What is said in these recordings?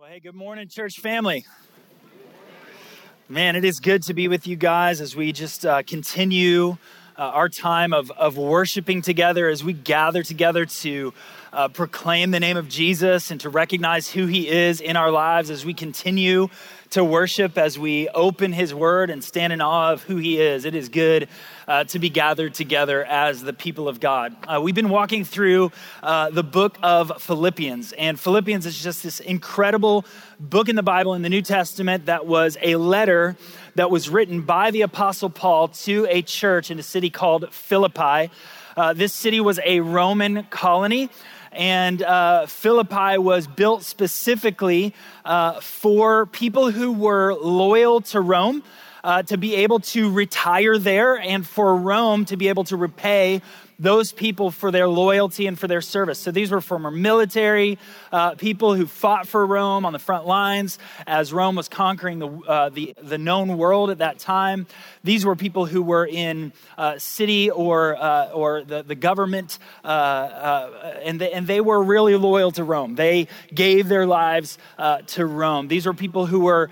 Well, hey, good morning, church family. Man, it is good to be with you guys as we just uh, continue uh, our time of, of worshiping together, as we gather together to uh, proclaim the name of Jesus and to recognize who he is in our lives, as we continue to worship, as we open his word and stand in awe of who he is. It is good uh, to be gathered together as the people of God. Uh, we've been walking through uh, the book of Philippians, and Philippians is just this incredible book in the Bible in the New Testament that was a letter that was written by the Apostle Paul to a church in a city called Philippi. Uh, this city was a Roman colony and uh, Philippi was built specifically uh, for people who were loyal to Rome uh, to be able to retire there and for Rome to be able to repay those people for their loyalty and for their service. So these were former military uh, people who fought for Rome on the front lines as Rome was conquering the, uh, the, the, known world at that time. These were people who were in uh, city or, uh, or the, the government, uh, uh, and, they, and they were really loyal to Rome. They gave their lives to Rome. These were people who were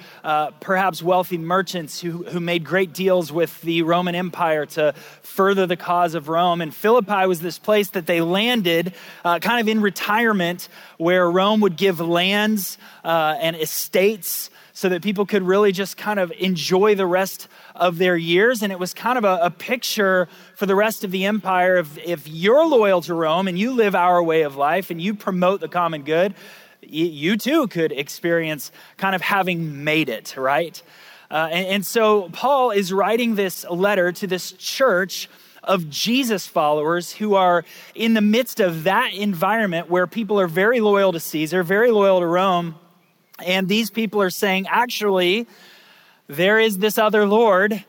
perhaps wealthy merchants who, who made great deals with the Roman Empire to further the cause of Rome. And Philip Philippi was this place that they landed uh, kind of in retirement where Rome would give lands uh, and estates so that people could really just kind of enjoy the rest of their years. And it was kind of a, a picture for the rest of the empire. If, if you're loyal to Rome and you live our way of life and you promote the common good, you too could experience kind of having made it, right? Uh, and, and, so Paul is writing this letter to this church of Jesus followers who are in the midst of that environment where people are very loyal to Caesar, very loyal to Rome. And these people are saying, actually, there is this other Lord.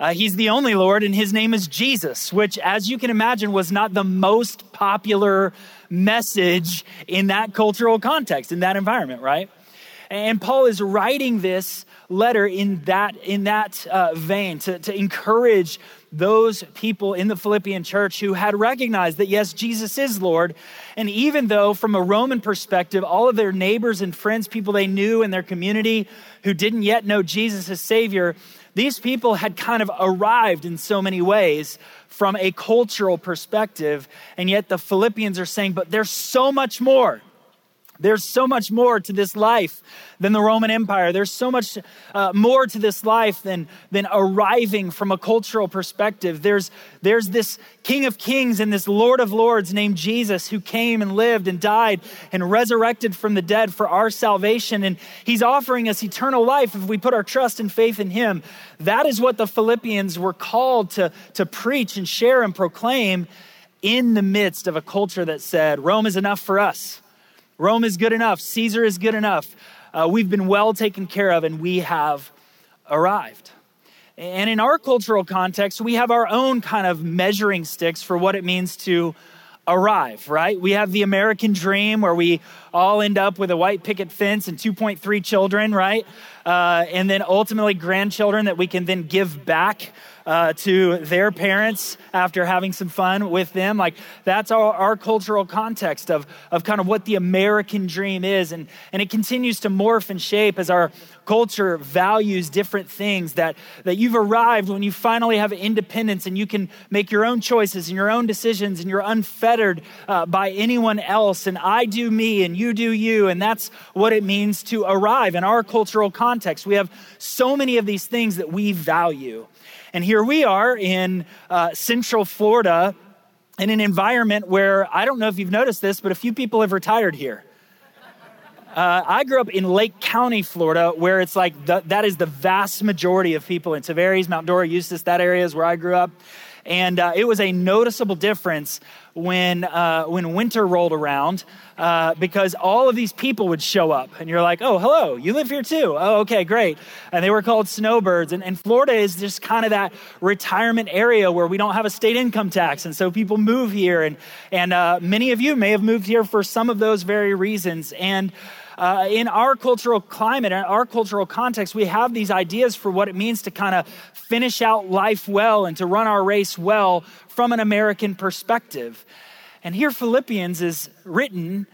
Uh, he's the only Lord, and his name is Jesus, which, as you can imagine, was not the most popular message in that cultural context, in that environment, right? And Paul is writing this letter in that, in that uh, vein to, to encourage those people in the Philippian church who had recognized that, yes, Jesus is Lord. And even though, from a Roman perspective, all of their neighbors and friends, people they knew in their community who didn't yet know Jesus as Savior, these people had kind of arrived in so many ways from a cultural perspective. And yet the Philippians are saying, but there's so much more. There's so much more to this life than the Roman Empire. There's so much uh, more to this life than, than arriving from a cultural perspective. There's, there's this King of Kings and this Lord of Lords named Jesus who came and lived and died and resurrected from the dead for our salvation. And he's offering us eternal life if we put our trust and faith in him. That is what the Philippians were called to, to preach and share and proclaim in the midst of a culture that said, Rome is enough for us. Rome is good enough. Caesar is good enough. Uh, we've been well taken care of and we have arrived. And in our cultural context, we have our own kind of measuring sticks for what it means to arrive, right? We have the American dream where we all end up with a white picket fence and 2.3 children, right? Uh, and then ultimately grandchildren that we can then give back uh, to their parents after having some fun with them. Like that's our, our cultural context of, of kind of what the American dream is. And, and it continues to morph and shape as our culture values different things that, that you've arrived when you finally have independence and you can make your own choices and your own decisions and you're unfettered uh, by anyone else. And I do me and you do you. And that's what it means to arrive in our cultural context. We have so many of these things that we value. And here we are in uh, Central Florida in an environment where I don't know if you've noticed this, but a few people have retired here. Uh, I grew up in Lake County, Florida, where it's like the, that is the vast majority of people in Tavares, Mount Dora, Eustis, that area is where I grew up. And uh, it was a noticeable difference when, uh, when winter rolled around uh, because all of these people would show up. And you're like, oh, hello, you live here too. Oh, okay, great. And they were called snowbirds. And, and Florida is just kind of that retirement area where we don't have a state income tax. And so people move here. And, and uh, many of you may have moved here for some of those very reasons. And uh, in our cultural climate, in our cultural context, we have these ideas for what it means to kind of finish out life well and to run our race well from an American perspective. And here, Philippians is written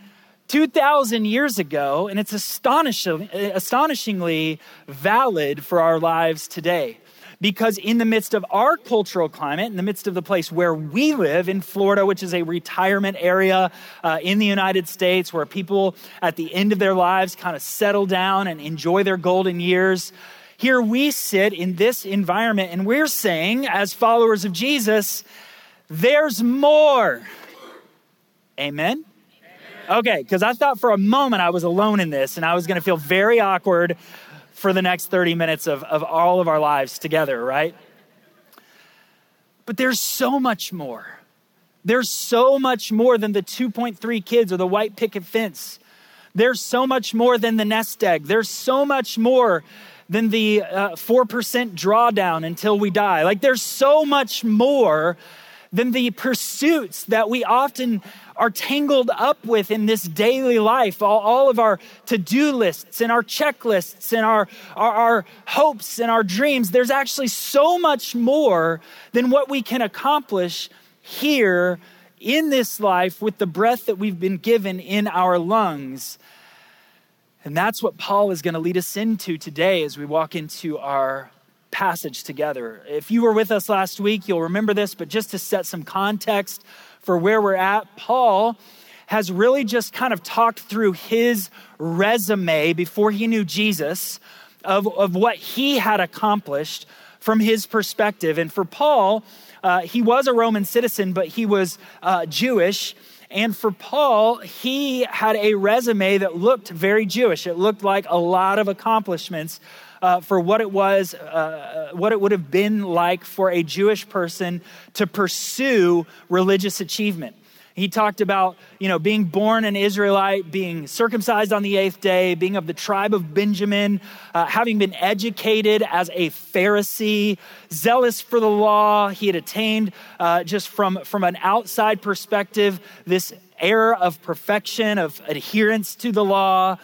2,000 years ago, and it's astonishing, astonishingly valid for our lives today. Because in the midst of our cultural climate, in the midst of the place where we live in Florida, which is a retirement area uh, in the United States where people at the end of their lives kind of settle down and enjoy their golden years, here we sit in this environment and we're saying, as followers of Jesus, there's more. Amen? Okay, because I thought for a moment I was alone in this and I was going to feel very awkward for the next 30 minutes of, of all of our lives together, right? But there's so much more. There's so much more than the 2.3 kids or the white picket fence. There's so much more than the nest egg. There's so much more than the uh, 4% drawdown until we die. Like, there's so much more than the pursuits that we often are tangled up with in this daily life, all, all of our to do lists and our checklists and our, our, our hopes and our dreams. There's actually so much more than what we can accomplish here in this life with the breath that we've been given in our lungs. And that's what Paul is going to lead us into today as we walk into our passage together. If you were with us last week, you'll remember this, but just to set some context, for where we're at, Paul has really just kind of talked through his resume before he knew Jesus of, of what he had accomplished from his perspective. And for Paul, uh, he was a Roman citizen, but he was uh, Jewish. And for Paul, he had a resume that looked very Jewish. It looked like a lot of accomplishments uh, for what it was, uh, what it would have been like for a Jewish person to pursue religious achievement. He talked about, you know, being born an Israelite, being circumcised on the eighth day, being of the tribe of Benjamin, uh, having been educated as a Pharisee, zealous for the law. He had attained, uh, just from, from an outside perspective, this air of perfection, of adherence to the law.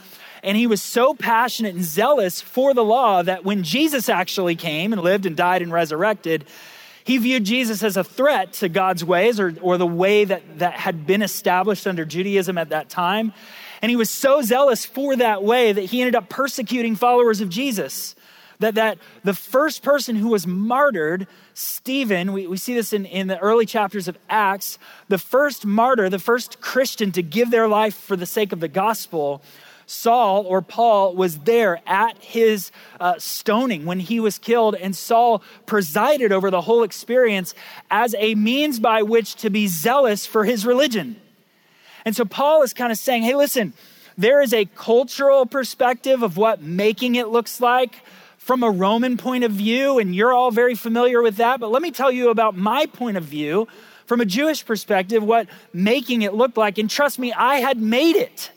And he was so passionate and zealous for the law that when Jesus actually came and lived and died and resurrected, he viewed Jesus as a threat to God's ways or, or the way that, that had been established under Judaism at that time. And he was so zealous for that way that he ended up persecuting followers of Jesus. That, that the first person who was martyred, Stephen, we, we see this in, in the early chapters of Acts, the first martyr, the first Christian to give their life for the sake of the gospel Saul or Paul was there at his uh, stoning when he was killed, and Saul presided over the whole experience as a means by which to be zealous for his religion. And so Paul is kind of saying, hey, listen, there is a cultural perspective of what making it looks like from a Roman point of view, and you're all very familiar with that. But let me tell you about my point of view from a Jewish perspective, what making it looked like. And trust me, I had made it.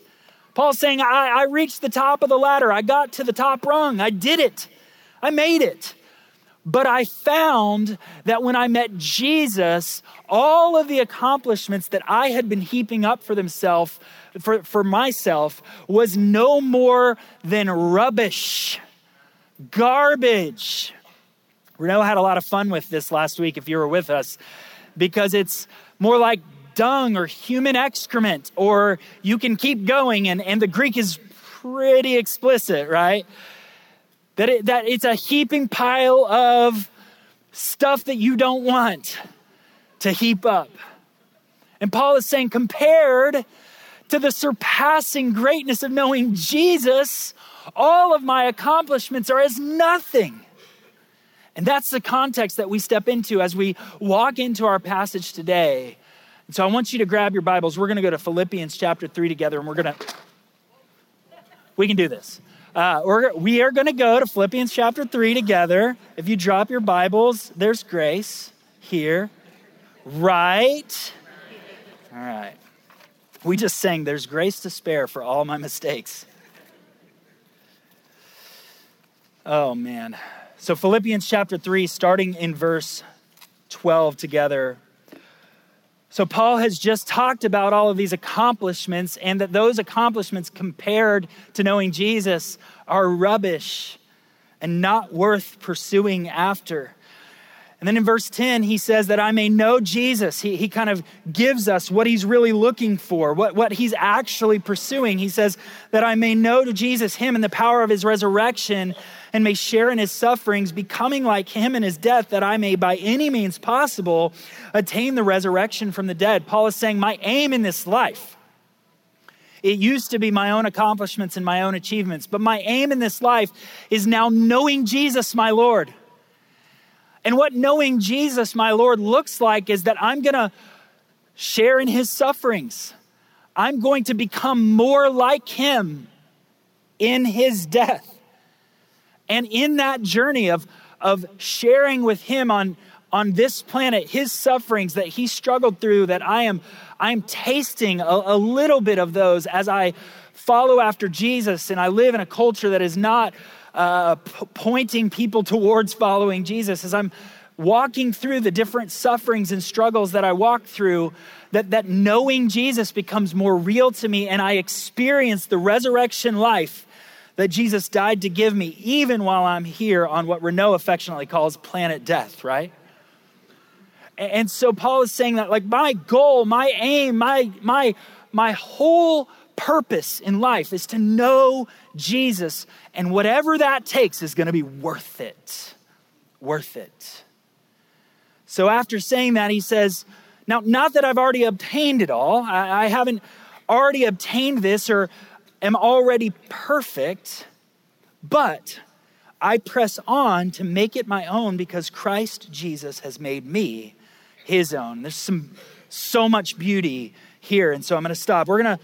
Paul's saying, I, I reached the top of the ladder. I got to the top rung. I did it. I made it. But I found that when I met Jesus, all of the accomplishments that I had been heaping up for for, for myself, was no more than rubbish, garbage. Renault had a lot of fun with this last week if you were with us, because it's more like dung or human excrement, or you can keep going. And, and the Greek is pretty explicit, right? That, it, that it's a heaping pile of stuff that you don't want to heap up. And Paul is saying, compared to the surpassing greatness of knowing Jesus, all of my accomplishments are as nothing. And that's the context that we step into as we walk into our passage today. And so I want you to grab your Bibles. We're going to go to Philippians chapter 3 together, and we're going to, we can do this. Uh, we're, we are going to go to Philippians chapter 3 together. If you drop your Bibles, there's grace here. Right? All right. We just sang, There's grace to spare for all my mistakes. Oh, man. So, Philippians chapter 3, starting in verse 12 together. So, Paul has just talked about all of these accomplishments, and that those accomplishments compared to knowing Jesus are rubbish and not worth pursuing after. And then in verse 10, he says that I may know Jesus. He, he kind of gives us what he's really looking for, what, what he's actually pursuing. He says that I may know to Jesus, him and the power of his resurrection, and may share in his sufferings, becoming like him in his death, that I may by any means possible attain the resurrection from the dead. Paul is saying, My aim in this life. It used to be my own accomplishments and my own achievements, but my aim in this life is now knowing Jesus, my Lord and what knowing Jesus, my Lord, looks like is that I'm going to share in his sufferings. I'm going to become more like him in his death. And in that journey of, of sharing with him on, on this planet his sufferings that he struggled through, that I am, I am tasting a, a little bit of those as I follow after Jesus and I live in a culture that is not uh, p- pointing people towards following Jesus, as I'm walking through the different sufferings and struggles that I walk through, that, that knowing Jesus becomes more real to me and I experience the resurrection life that Jesus died to give me, even while I'm here on what Renault affectionately calls planet death, right? And so Paul is saying that like my goal, my aim, my my my whole purpose in life is to know Jesus, and whatever that takes is going to be worth it. Worth it. So after saying that, he says, Now, not that I've already obtained it all, I, I haven't already obtained this or am already perfect, but I press on to make it my own because Christ Jesus has made me his own. There's some so much beauty here, and so I'm going to stop. We're going to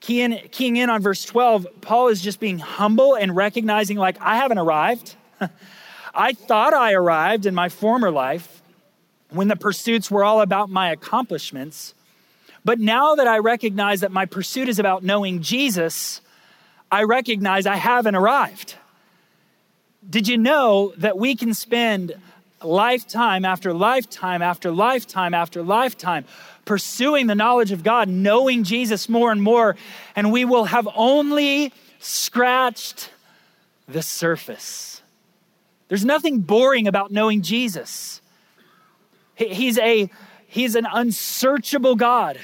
keying, keying in on verse 12, Paul is just being humble and recognizing, like, I haven't arrived. I thought I arrived in my former life when the pursuits were all about my accomplishments. But now that I recognize that my pursuit is about knowing Jesus, I recognize I haven't arrived. Did you know that we can spend lifetime after lifetime after lifetime after lifetime pursuing the knowledge of God, knowing Jesus more and more, and we will have only scratched the surface. There's nothing boring about knowing Jesus. He's, a, he's an unsearchable God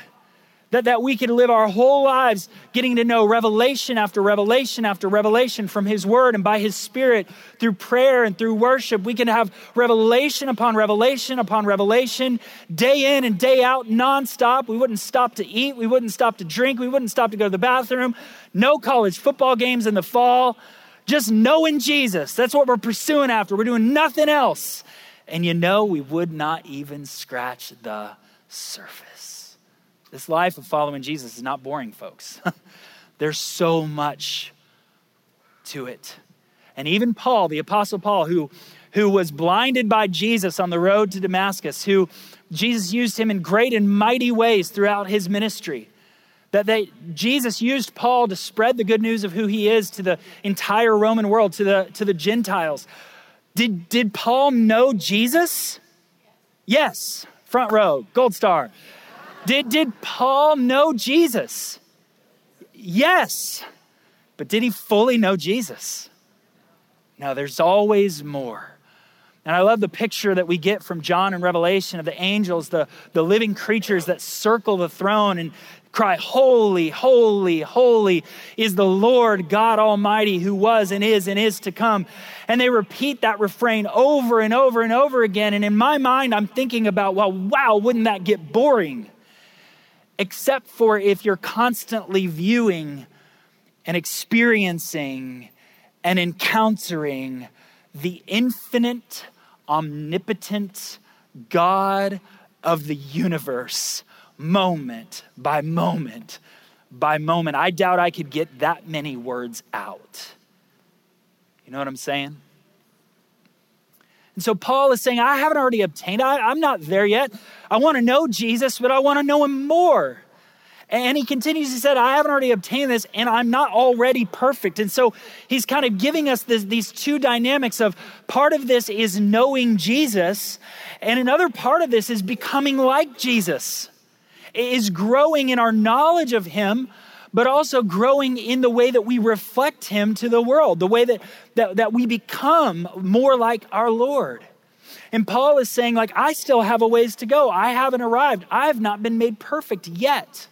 that, that we can live our whole lives getting to know revelation after revelation after revelation from His Word and by His Spirit through prayer and through worship. We can have revelation upon revelation upon revelation, day in and day out, nonstop. We wouldn't stop to eat, we wouldn't stop to drink, we wouldn't stop to go to the bathroom. No college football games in the fall. Just knowing Jesus. That's what we're pursuing after. We're doing nothing else. And you know, we would not even scratch the surface. This life of following Jesus is not boring, folks. There's so much to it. And even Paul, the Apostle Paul, who, who was blinded by Jesus on the road to Damascus, who Jesus used him in great and mighty ways throughout his ministry. That they, Jesus used Paul to spread the good news of who he is to the entire Roman world, to the, to the Gentiles. Did, did Paul know Jesus? Yes. Front row, gold star. Did, did Paul know Jesus? Yes. But did he fully know Jesus? No, there's always more. And I love the picture that we get from John in Revelation of the angels, the, the living creatures that circle the throne and cry, Holy, holy, holy is the Lord God Almighty who was and is and is to come. And they repeat that refrain over and over and over again. And in my mind, I'm thinking about, well, wow, wouldn't that get boring? except for if you're constantly viewing and experiencing and encountering the infinite, omnipotent God of the universe, moment by moment by moment. I doubt I could get that many words out. You know what I'm saying? And so Paul is saying, I haven't already obtained, I, am not there yet. I want to know Jesus, but I want to know him more. And he continues, he said, I haven't already obtained this, and I'm not already perfect. And so he's kind of giving us this, these two dynamics of part of this is knowing Jesus, and another part of this is becoming like Jesus, is growing in our knowledge of him, but also growing in the way that we reflect him to the world, the way that, that, that we become more like our Lord. And Paul is saying, like, I still have a ways to go. I haven't arrived. I have not been made perfect yet.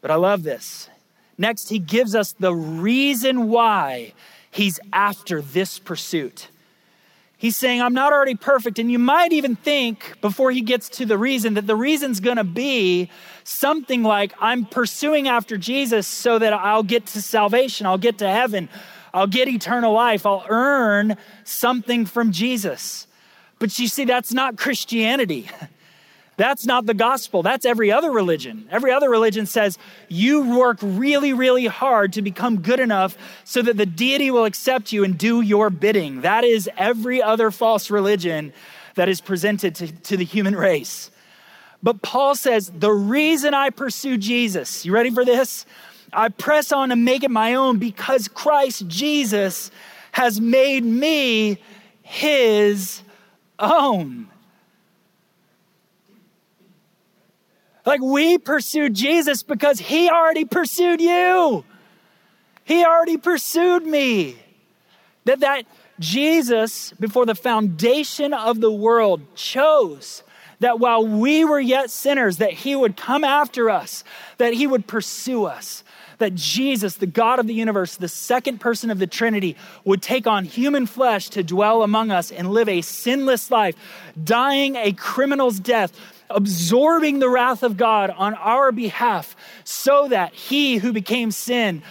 But I love this. Next, he gives us the reason why he's after this pursuit. He's saying, I'm not already perfect. And you might even think, before he gets to the reason, that the reason's gonna be something like, I'm pursuing after Jesus so that I'll get to salvation, I'll get to heaven, I'll get eternal life, I'll earn something from Jesus. But you see, that's not Christianity. That's not the gospel. That's every other religion. Every other religion says you work really, really hard to become good enough so that the deity will accept you and do your bidding. That is every other false religion that is presented to, to the human race. But Paul says, the reason I pursue Jesus, you ready for this? I press on to make it my own because Christ Jesus has made me his own. Like we pursued Jesus because he already pursued you. He already pursued me. That that Jesus before the foundation of the world chose that while we were yet sinners that he would come after us, that he would pursue us. That Jesus, the God of the universe, the second person of the Trinity, would take on human flesh to dwell among us and live a sinless life, dying a criminal's death absorbing the wrath of God on our behalf so that he who became sin,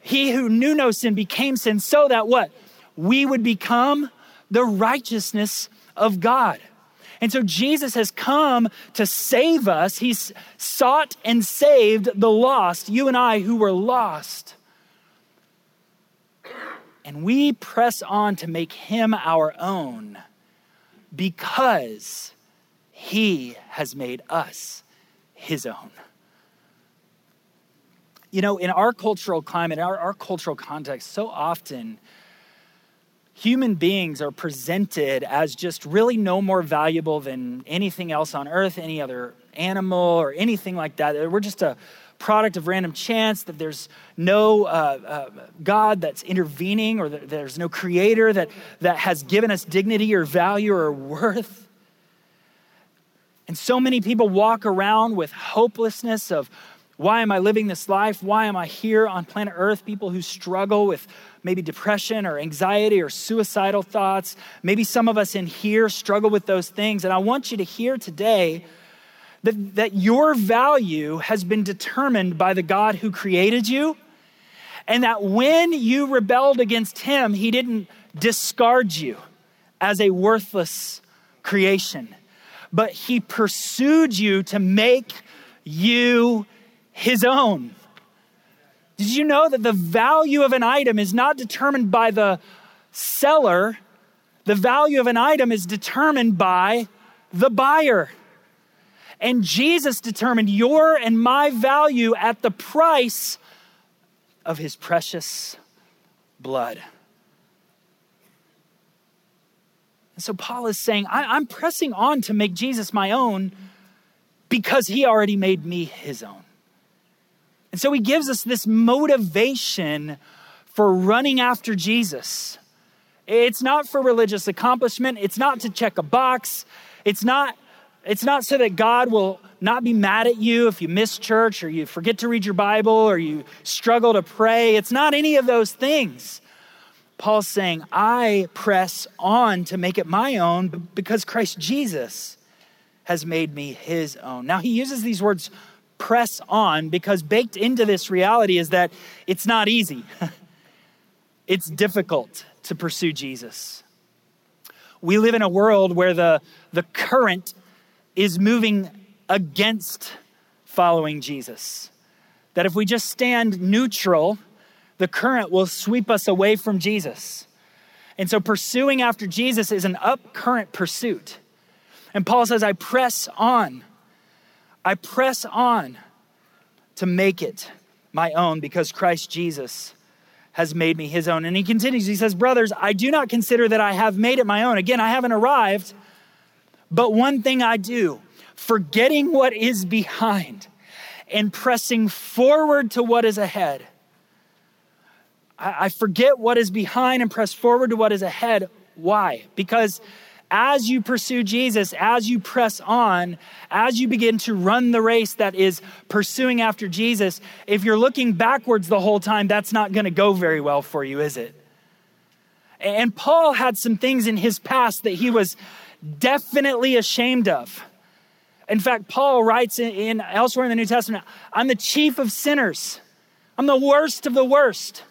he who knew no sin became sin, so that what? We would become the righteousness of God. And so Jesus has come to save us. He's sought and saved the lost, you and I who were lost. And we press on to make him our own because he has made us his own. You know, in our cultural climate, our, our cultural context, so often human beings are presented as just really no more valuable than anything else on earth, any other animal, or anything like that. We're just a product of random chance, that there's no uh, uh, God that's intervening, or that there's no creator that, that has given us dignity or value or worth. And so many people walk around with hopelessness of why am I living this life? Why am I here on planet Earth? People who struggle with maybe depression or anxiety or suicidal thoughts. Maybe some of us in here struggle with those things. And I want you to hear today that, that your value has been determined by the God who created you. And that when you rebelled against Him, He didn't discard you as a worthless creation but he pursued you to make you his own. Did you know that the value of an item is not determined by the seller? The value of an item is determined by the buyer. And Jesus determined your and my value at the price of his precious blood. And so Paul is saying, I, am pressing on to make Jesus my own because he already made me his own. And so he gives us this motivation for running after Jesus. It's not for religious accomplishment, it's not to check a box, it's not it's not so that God will not be mad at you if you miss church or you forget to read your Bible or you struggle to pray. It's not any of those things. Paul's saying, I press on to make it my own because Christ Jesus has made me his own. Now, he uses these words press on because baked into this reality is that it's not easy, it's difficult to pursue Jesus. We live in a world where the, the current is moving against following Jesus. That if we just stand neutral, the current will sweep us away from Jesus. And so pursuing after Jesus is an up current pursuit. And Paul says, I press on. I press on to make it my own because Christ Jesus has made me his own. And he continues, he says, Brothers, I do not consider that I have made it my own. Again, I haven't arrived, but one thing I do, forgetting what is behind and pressing forward to what is ahead. I, forget what is behind and press forward to what is ahead. Why? Because as you pursue Jesus, as you press on, as you begin to run the race that is pursuing after Jesus, if you're looking backwards the whole time, that's not going to go very well for you, is it? And Paul had some things in his past that he was definitely ashamed of. In fact, Paul writes in, in elsewhere in the New Testament, I'm the chief of sinners. I'm the worst of the worst.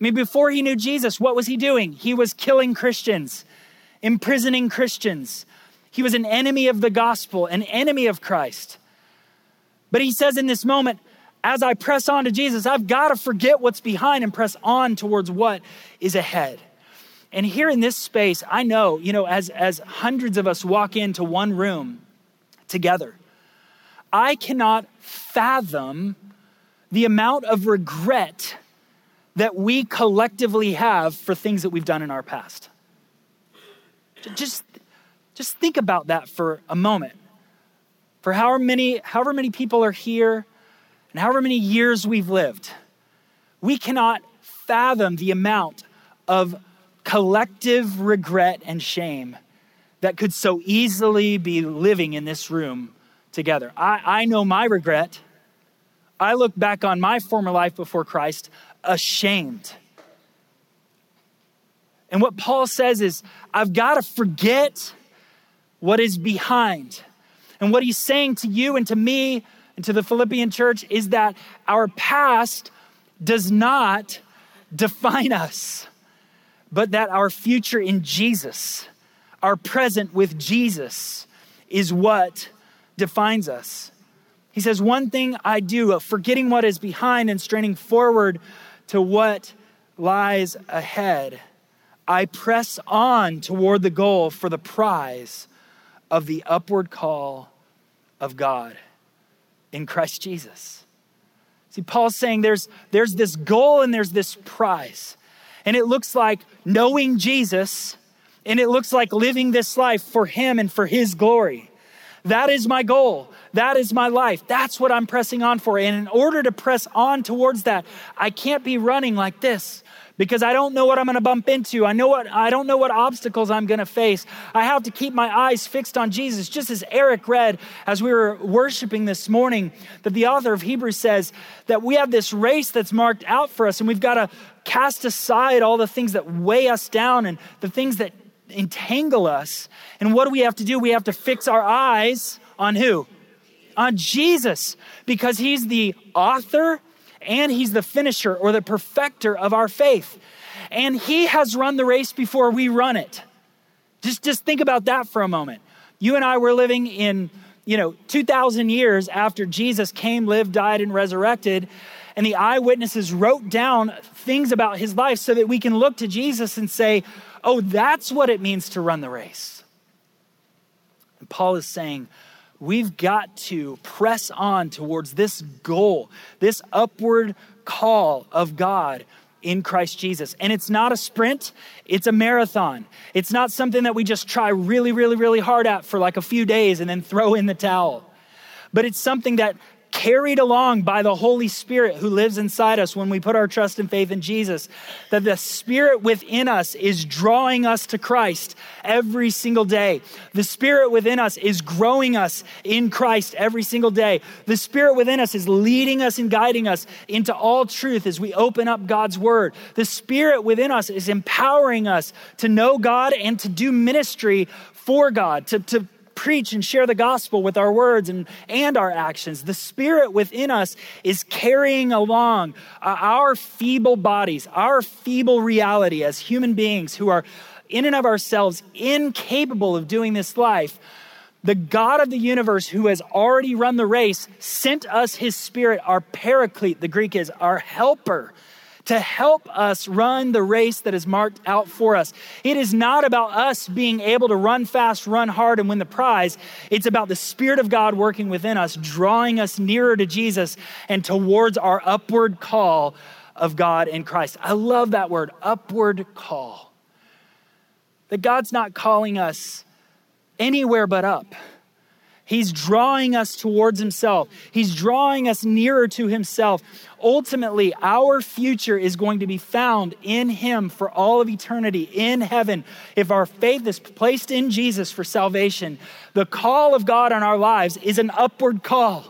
I mean, before he knew Jesus, what was he doing? He was killing Christians, imprisoning Christians. He was an enemy of the gospel, an enemy of Christ. But he says in this moment, as I press on to Jesus, I've got to forget what's behind and press on towards what is ahead. And here in this space, I know, you know, as, as hundreds of us walk into one room together, I cannot fathom the amount of regret that we collectively have for things that we've done in our past. Just, just think about that for a moment. For however many, however many people are here and however many years we've lived, we cannot fathom the amount of collective regret and shame that could so easily be living in this room together. I, I know my regret. I look back on my former life before Christ ashamed. And what Paul says is, I've got to forget what is behind. And what he's saying to you and to me and to the Philippian church is that our past does not define us, but that our future in Jesus, our present with Jesus, is what defines us. He says, One thing I do, forgetting what is behind and straining forward to what lies ahead. I press on toward the goal for the prize of the upward call of God in Christ Jesus. See, Paul's saying there's, there's this goal and there's this prize. And it looks like knowing Jesus and it looks like living this life for Him and for His glory. That is my goal. That is my life. That's what I'm pressing on for. And in order to press on towards that, I can't be running like this because I don't know what I'm going to bump into. I know what I don't know what obstacles I'm going to face. I have to keep my eyes fixed on Jesus. Just as Eric read as we were worshiping this morning, that the author of Hebrews says that we have this race that's marked out for us and we've got to cast aside all the things that weigh us down and the things that entangle us. And what do we have to do? We have to fix our eyes on who? On Jesus, because he's the author and he's the finisher or the perfecter of our faith. And he has run the race before we run it. Just, just think about that for a moment. You and I were living in, you know, 2,000 years after Jesus came, lived, died, and resurrected. And the eyewitnesses wrote down things about his life so that we can look to Jesus and say, oh, that's what it means to run the race. And Paul is saying, we've got to press on towards this goal, this upward call of God in Christ Jesus. And it's not a sprint, it's a marathon. It's not something that we just try really, really, really hard at for like a few days and then throw in the towel. But it's something that carried along by the Holy Spirit who lives inside us when we put our trust and faith in Jesus, that the Spirit within us is drawing us to Christ every single day. The Spirit within us is growing us in Christ every single day. The Spirit within us is leading us and guiding us into all truth as we open up God's Word. The Spirit within us is empowering us to know God and to do ministry for God, to, to preach and share the gospel with our words and, and our actions. The Spirit within us is carrying along uh, our feeble bodies, our feeble reality as human beings who are in and of ourselves incapable of doing this life. The God of the universe, who has already run the race, sent us his Spirit, our paraclete, the Greek is our helper to help us run the race that is marked out for us. It is not about us being able to run fast, run hard, and win the prize. It's about the Spirit of God working within us, drawing us nearer to Jesus and towards our upward call of God in Christ. I love that word, upward call. That God's not calling us anywhere but up. He's drawing us towards Himself, He's drawing us nearer to Himself. Ultimately, our future is going to be found in Him for all of eternity in heaven. If our faith is placed in Jesus for salvation, the call of God on our lives is an upward call.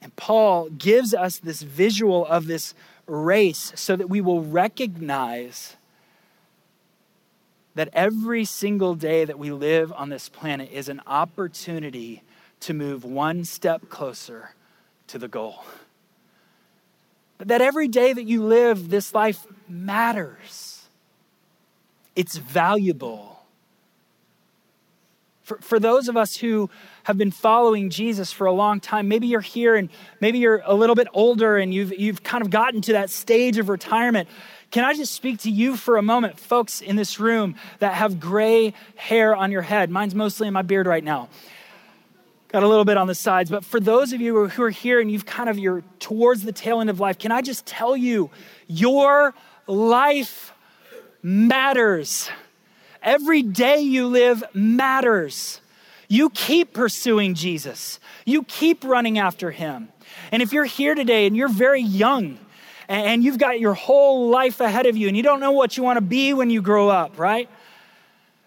And Paul gives us this visual of this race so that we will recognize that every single day that we live on this planet is an opportunity to move one step closer to the goal. That every day that you live, this life matters, it's valuable. For, for those of us who have been following Jesus for a long time, maybe you're here and maybe you're a little bit older and you've, you've kind of gotten to that stage of retirement. Can I just speak to you for a moment, folks in this room that have gray hair on your head? Mine's mostly in my beard right now. Got a little bit on the sides, but for those of you who are here and you've kind of you're towards the tail end of life, can I just tell you your life matters. Every day you live matters. You keep pursuing Jesus. You keep running after him. And if you're here today and you're very young, and you've got your whole life ahead of you and you don't know what you want to be when you grow up, right?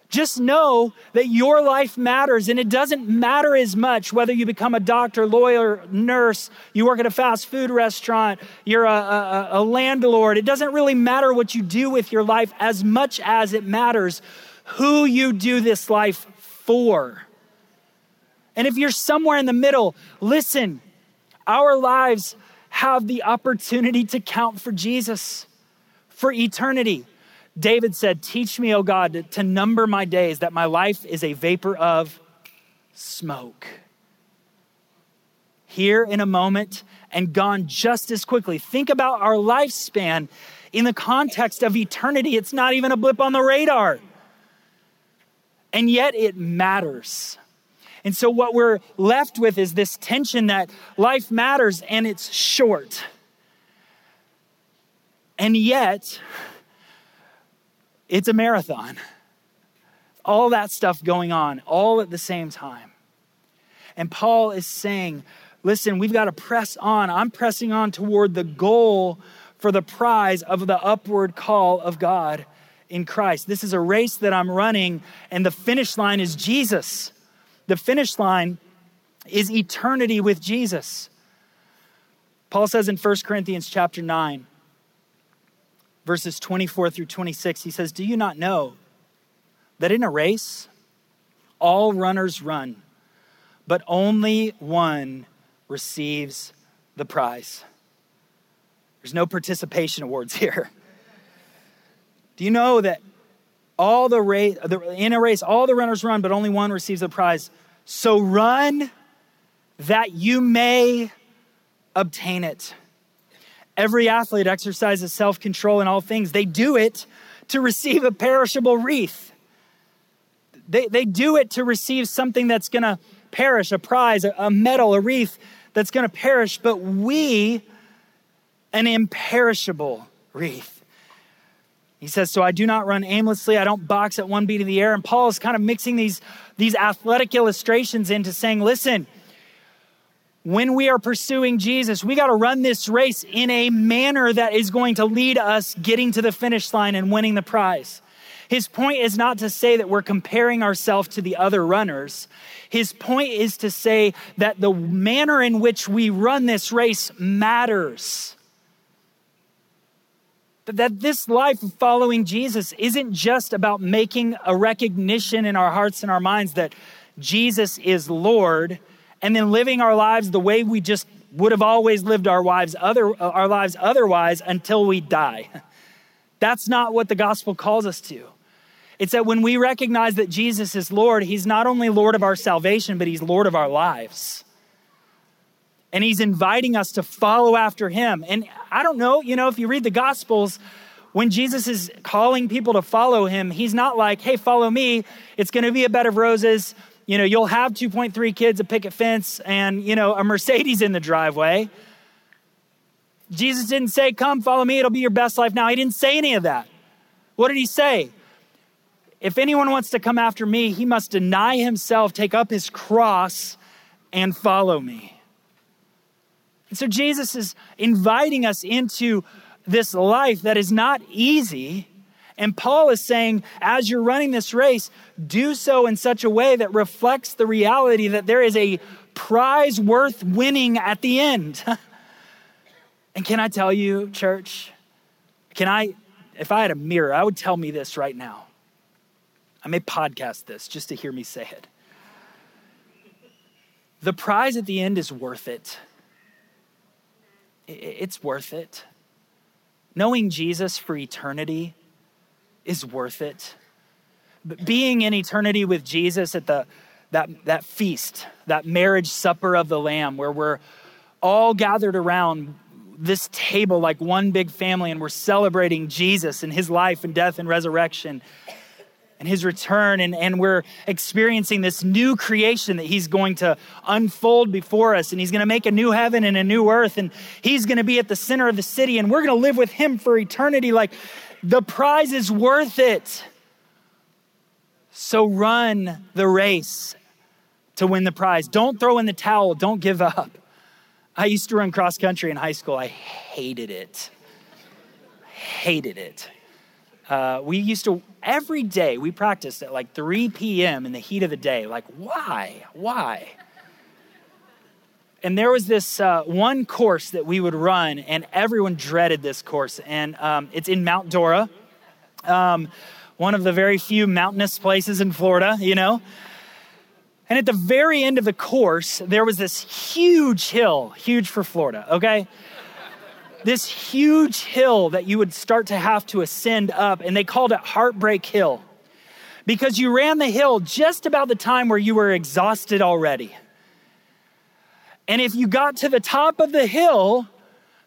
Just know that your life matters and it doesn't matter as much whether you become a doctor, lawyer, nurse, you work at a fast food restaurant, you're a, a, a landlord. It doesn't really matter what you do with your life as much as it matters who you do this life for. And if you're somewhere in the middle, listen, our lives have the opportunity to count for Jesus for eternity. David said, Teach me, O God, to, number my days, that my life is a vapor of smoke. Here in a moment and gone just as quickly. Think about our lifespan in the context of eternity. It's not even a blip on the radar. And yet it matters. And so, what we're left with is this tension that life matters and it's short. And yet, it's a marathon. All that stuff going on, all at the same time. And Paul is saying, listen, we've got to press on. I'm pressing on toward the goal for the prize of the upward call of God in Christ. This is a race that I'm running, and the finish line is Jesus. The finish line is eternity with Jesus. Paul says in 1 Corinthians chapter 9, verses 24 through 26, he says, Do you not know that in a race, all runners run, but only one receives the prize? There's no participation awards here. Do you know that all the race in a race all the runners run but only one receives a prize. So run that you may obtain it. Every athlete exercises self-control in all things. They do it to receive a perishable wreath. They, they do it to receive something that's going to perish a prize a, a medal a wreath that's going to perish but we an imperishable wreath he says, So I do not run aimlessly. I don't box at one beat of the air. And Paul is kind of mixing these, these athletic illustrations into saying, Listen, when we are pursuing Jesus, we got to run this race in a manner that is going to lead us getting to the finish line and winning the prize. His point is not to say that we're comparing ourselves to the other runners. His point is to say that the manner in which we run this race matters that this life of following Jesus isn't just about making a recognition in our hearts and our minds that Jesus is Lord and then living our lives the way we just would have always lived our lives other uh, our lives otherwise until we die. That's not what the gospel calls us to. It's that when we recognize that Jesus is Lord, he's not only Lord of our salvation, but he's Lord of our lives and he's inviting us to follow after him. And I don't know, you know, if you read the Gospels, when Jesus is calling people to follow him, he's not like, hey, follow me. It's going to be a bed of roses. You know, you'll have 2.3 kids, a picket fence, and, you know, a Mercedes in the driveway. Jesus didn't say, come follow me, it'll be your best life now. He didn't say any of that. What did he say? If anyone wants to come after me, he must deny himself, take up his cross, and follow me. And so Jesus is inviting us into this life that is not easy. And Paul is saying, as you're running this race, do so in such a way that reflects the reality that there is a prize worth winning at the end. and can I tell you, church, can I, if I had a mirror, I would tell me this right now. I may podcast this just to hear me say it. The prize at the end is worth it. It's worth it. Knowing Jesus for eternity is worth it. But being in eternity with Jesus at the that, that feast, that marriage supper of the Lamb, where we're all gathered around this table like one big family and we're celebrating Jesus and his life and death and resurrection and his return. And, and we're experiencing this new creation that he's going to unfold before us. And he's going to make a new heaven and a new earth. And he's going to be at the center of the city. And we're going to live with him for eternity. Like the prize is worth it. So run the race to win the prize. Don't throw in the towel. Don't give up. I used to run cross country in high school. I hated it. Hated it. Uh, we used to, every day, we practiced at like 3 p.m. in the heat of the day. Like, why? Why? And there was this uh, one course that we would run, and everyone dreaded this course. And um, it's in Mount Dora, um, one of the very few mountainous places in Florida, you know. And at the very end of the course, there was this huge hill, huge for Florida, okay? This huge hill that you would start to have to ascend up, and they called it Heartbreak Hill because you ran the hill just about the time where you were exhausted already. And if you got to the top of the hill,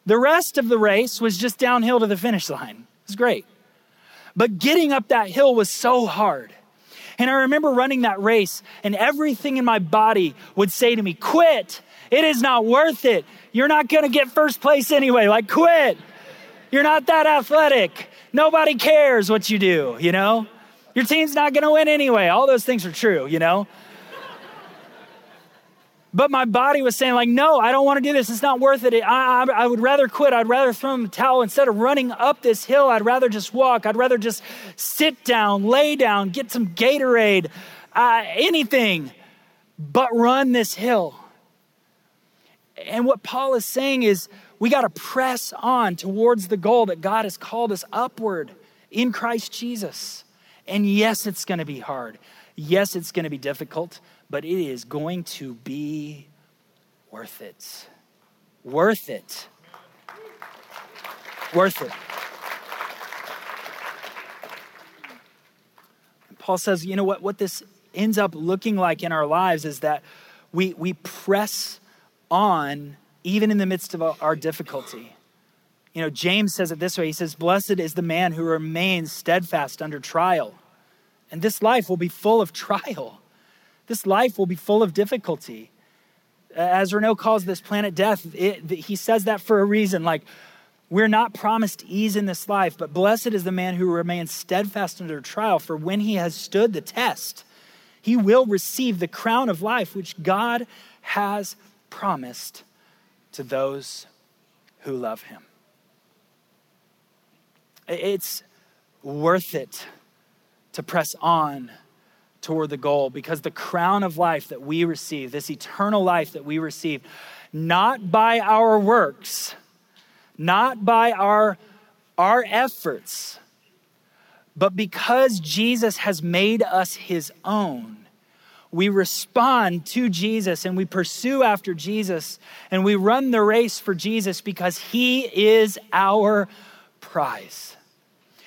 the rest of the race was just downhill to the finish line. It was great. But getting up that hill was so hard. And I remember running that race, and everything in my body would say to me, Quit. It is not worth it. You're not going to get first place anyway. Like, quit. You're not that athletic. Nobody cares what you do, you know? Your team's not going to win anyway. All those things are true, you know? But my body was saying, like, no, I don't want to do this. It's not worth it. I, I, I, would rather quit. I'd rather throw in the towel. Instead of running up this hill, I'd rather just walk. I'd rather just sit down, lay down, get some Gatorade, uh, anything, but run this hill. And what Paul is saying is we got to press on towards the goal that God has called us upward in Christ Jesus. And yes, it's going to be hard. Yes, it's going to be difficult, but it is going to be worth it. Worth it. Worth it. Paul says, you know what, what this ends up looking like in our lives is that we, we press on even in the midst of our difficulty. You know, James says it this way He says, Blessed is the man who remains steadfast under trial. And this life will be full of trial. This life will be full of difficulty. As Renault calls this planet death, it, he says that for a reason. Like, we're not promised ease in this life, but blessed is the man who remains steadfast under trial, for when he has stood the test, he will receive the crown of life which God has promised to those who love him. It's worth it to press on toward the goal because the crown of life that we receive, this eternal life that we receive, not by our works, not by our, our efforts, but because Jesus has made us his own, we respond to Jesus and we pursue after Jesus and we run the race for Jesus because he is our prize.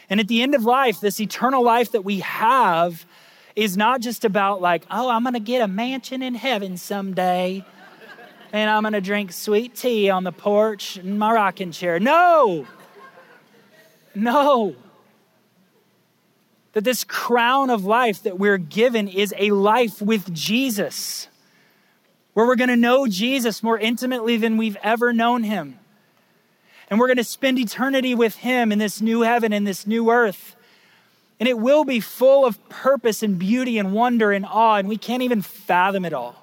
And at the end of life, this eternal life that we have is not just about like, oh, I'm going to get a mansion in heaven someday and I'm going to drink sweet tea on the porch in my rocking chair. No. No that this crown of life that we're given is a life with Jesus, where we're going to know Jesus more intimately than we've ever known him. And we're going to spend eternity with him in this new heaven and this new earth. And it will be full of purpose and beauty and wonder and awe, and we can't even fathom it all.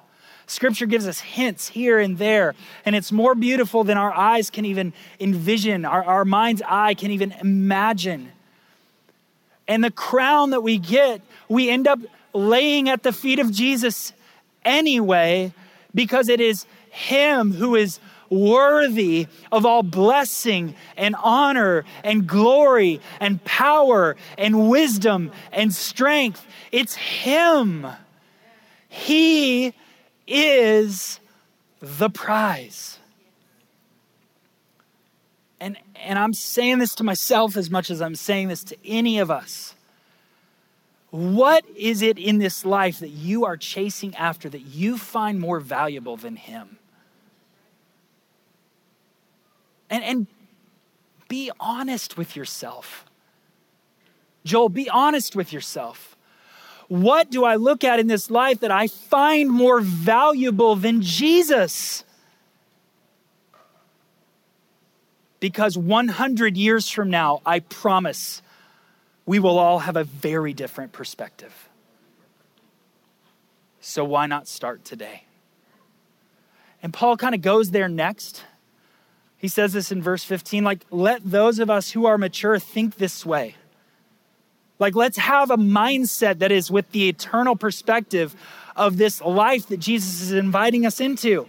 Scripture gives us hints here and there, and it's more beautiful than our eyes can even envision, our, our mind's eye can even imagine. And the crown that we get, we end up laying at the feet of Jesus anyway, because it is Him who is worthy of all blessing and honor and glory and power and wisdom and strength. It's Him. He is the prize. And, and I'm saying this to myself as much as I'm saying this to any of us. What is it in this life that you are chasing after that you find more valuable than Him? And, and be honest with yourself. Joel, be honest with yourself. What do I look at in this life that I find more valuable than Jesus? Because 100 years from now, I promise we will all have a very different perspective. So why not start today? And Paul kind of goes there next. He says this in verse 15 like, let those of us who are mature think this way. Like, let's have a mindset that is with the eternal perspective of this life that Jesus is inviting us into.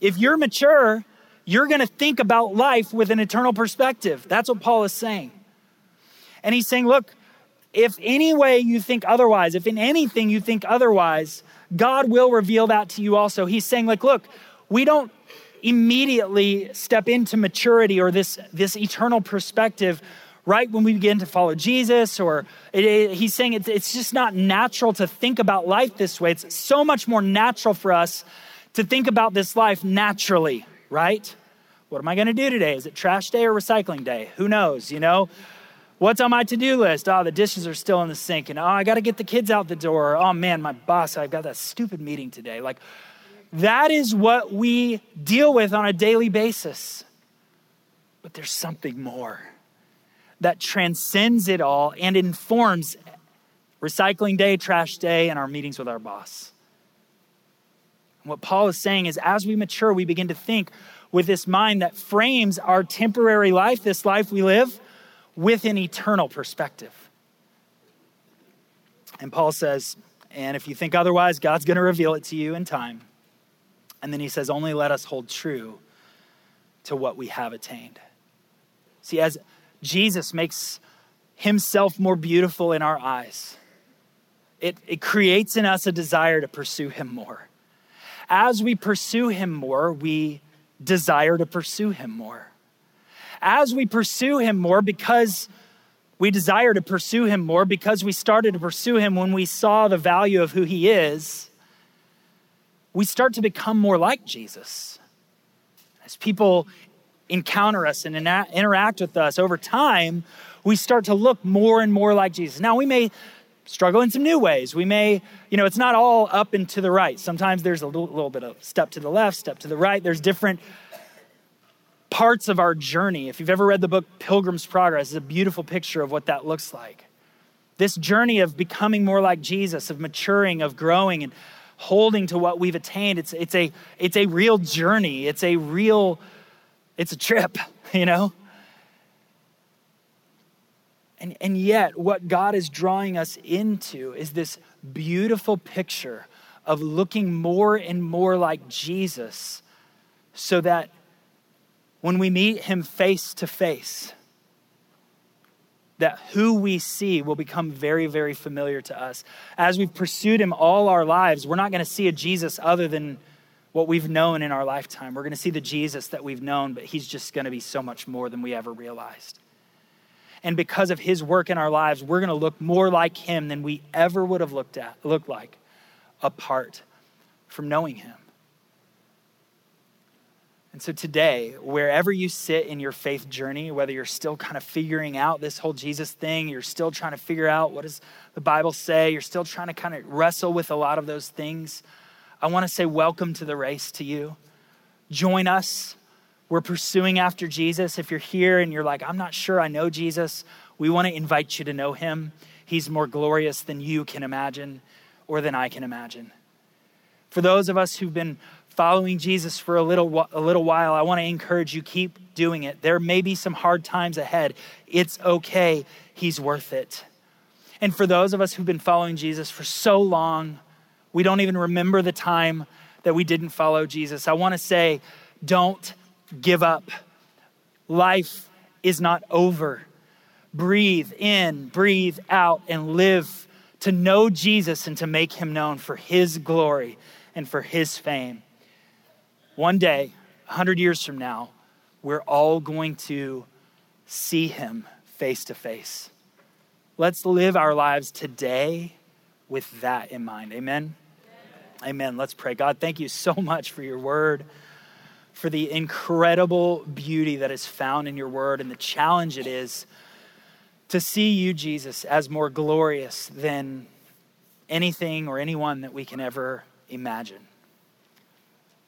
If you're mature, you're going to think about life with an eternal perspective. That's what Paul is saying. And he's saying, look, if any way you think otherwise, if in anything you think otherwise, God will reveal that to you also. He's saying, like, look, we don't immediately step into maturity or this, this eternal perspective right when we begin to follow Jesus, or it, it, he's saying it's, it's just not natural to think about life this way. It's so much more natural for us to think about this life naturally, right? What am I going to do today? Is it trash day or recycling day? Who knows, you know? What's on my to do list? Oh, the dishes are still in the sink. And oh, I got to get the kids out the door. Oh, man, my boss, I've got that stupid meeting today. Like, that is what we deal with on a daily basis. But there's something more that transcends it all and informs recycling day, trash day, and our meetings with our boss. What Paul is saying is as we mature, we begin to think with this mind that frames our temporary life, this life we live, with an eternal perspective. And Paul says, and if you think otherwise, God's going to reveal it to you in time. And then he says, only let us hold true to what we have attained. See, as Jesus makes himself more beautiful in our eyes. It, it creates in us a desire to pursue him more. As we pursue him more, we desire to pursue him more. As we pursue him more, because we desire to pursue him more, because we started to pursue him when we saw the value of who he is, we start to become more like Jesus. As people encounter us and interact with us over time, we start to look more and more like Jesus. Now, we may struggle in some new ways. We may, you know, it's not all up and to the right. Sometimes there's a little, little bit of step to the left, step to the right. There's different parts of our journey. If you've ever read the book Pilgrim's Progress, it's a beautiful picture of what that looks like. This journey of becoming more like Jesus, of maturing, of growing, and holding to what we've attained, it's, it's, a, it's a real journey. It's a real it's a trip, you know? And, and yet, what God is drawing us into is this beautiful picture of looking more and more like Jesus so that when we meet him face to face, that who we see will become very, very familiar to us. As we've pursued him all our lives, we're not going to see a Jesus other than what we've known in our lifetime. We're going to see the Jesus that we've known, but he's just going to be so much more than we ever realized. And because of his work in our lives, we're going to look more like him than we ever would have looked at looked like apart from knowing him. And so today, wherever you sit in your faith journey, whether you're still kind of figuring out this whole Jesus thing, you're still trying to figure out what does the Bible say, you're still trying to kind of wrestle with a lot of those things, I want to say welcome to the race to you. Join us. We're pursuing after Jesus. If you're here and you're like, I'm not sure I know Jesus, we want to invite you to know him. He's more glorious than you can imagine or than I can imagine. For those of us who've been following Jesus for a little, a little while, I want to encourage you keep doing it. There may be some hard times ahead. It's okay. He's worth it. And for those of us who've been following Jesus for so long, we don't even remember the time that we didn't follow Jesus. I want to say, don't give up. Life is not over. Breathe in, breathe out, and live to know Jesus and to make him known for his glory and for his fame. One day, 100 years from now, we're all going to see him face to face. Let's live our lives today with that in mind. Amen. Amen. Amen. Let's pray. God, thank you so much for your word, for the incredible beauty that is found in your word and the challenge it is to see you, Jesus, as more glorious than anything or anyone that we can ever imagine.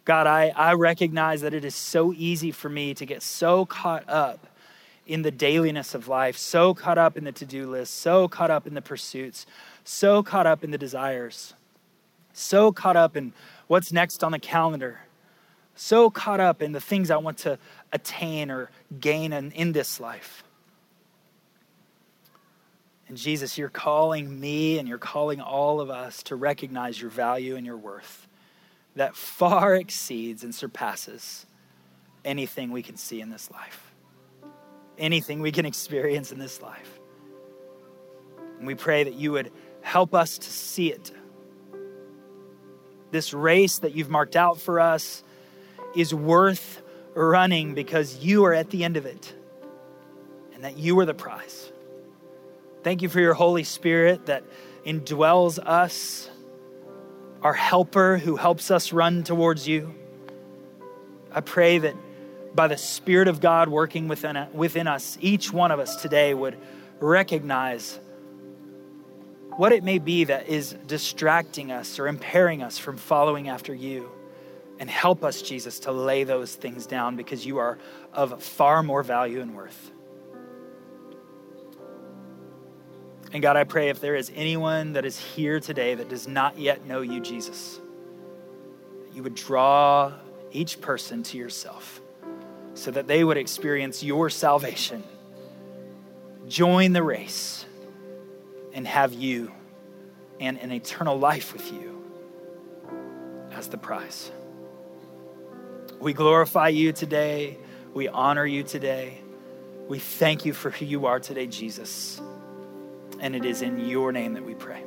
God, I, I recognize that it is so easy for me to get so caught up in the dailiness of life, so caught up in the to do list, so caught up in the pursuits, so caught up in the desires, so caught up in what's next on the calendar, so caught up in the things I want to attain or gain in, in this life. And Jesus, you're calling me and you're calling all of us to recognize your value and your worth that far exceeds and surpasses anything we can see in this life, anything we can experience in this life. And we pray that you would help us to see it. This race that you've marked out for us is worth running because you are at the end of it and that you are the prize. Thank you for your Holy Spirit that indwells us, our helper who helps us run towards you. I pray that by the Spirit of God working within, within us, each one of us today would recognize what it may be that is distracting us or impairing us from following after you. And help us, Jesus, to lay those things down because you are of far more value and worth. And God, I pray if there is anyone that is here today that does not yet know you, Jesus, you would draw each person to yourself so that they would experience your salvation, join the race, and have you and an eternal life with you as the prize. We glorify you today. We honor you today. We thank you for who you are today, Jesus. And it is in your name that we pray.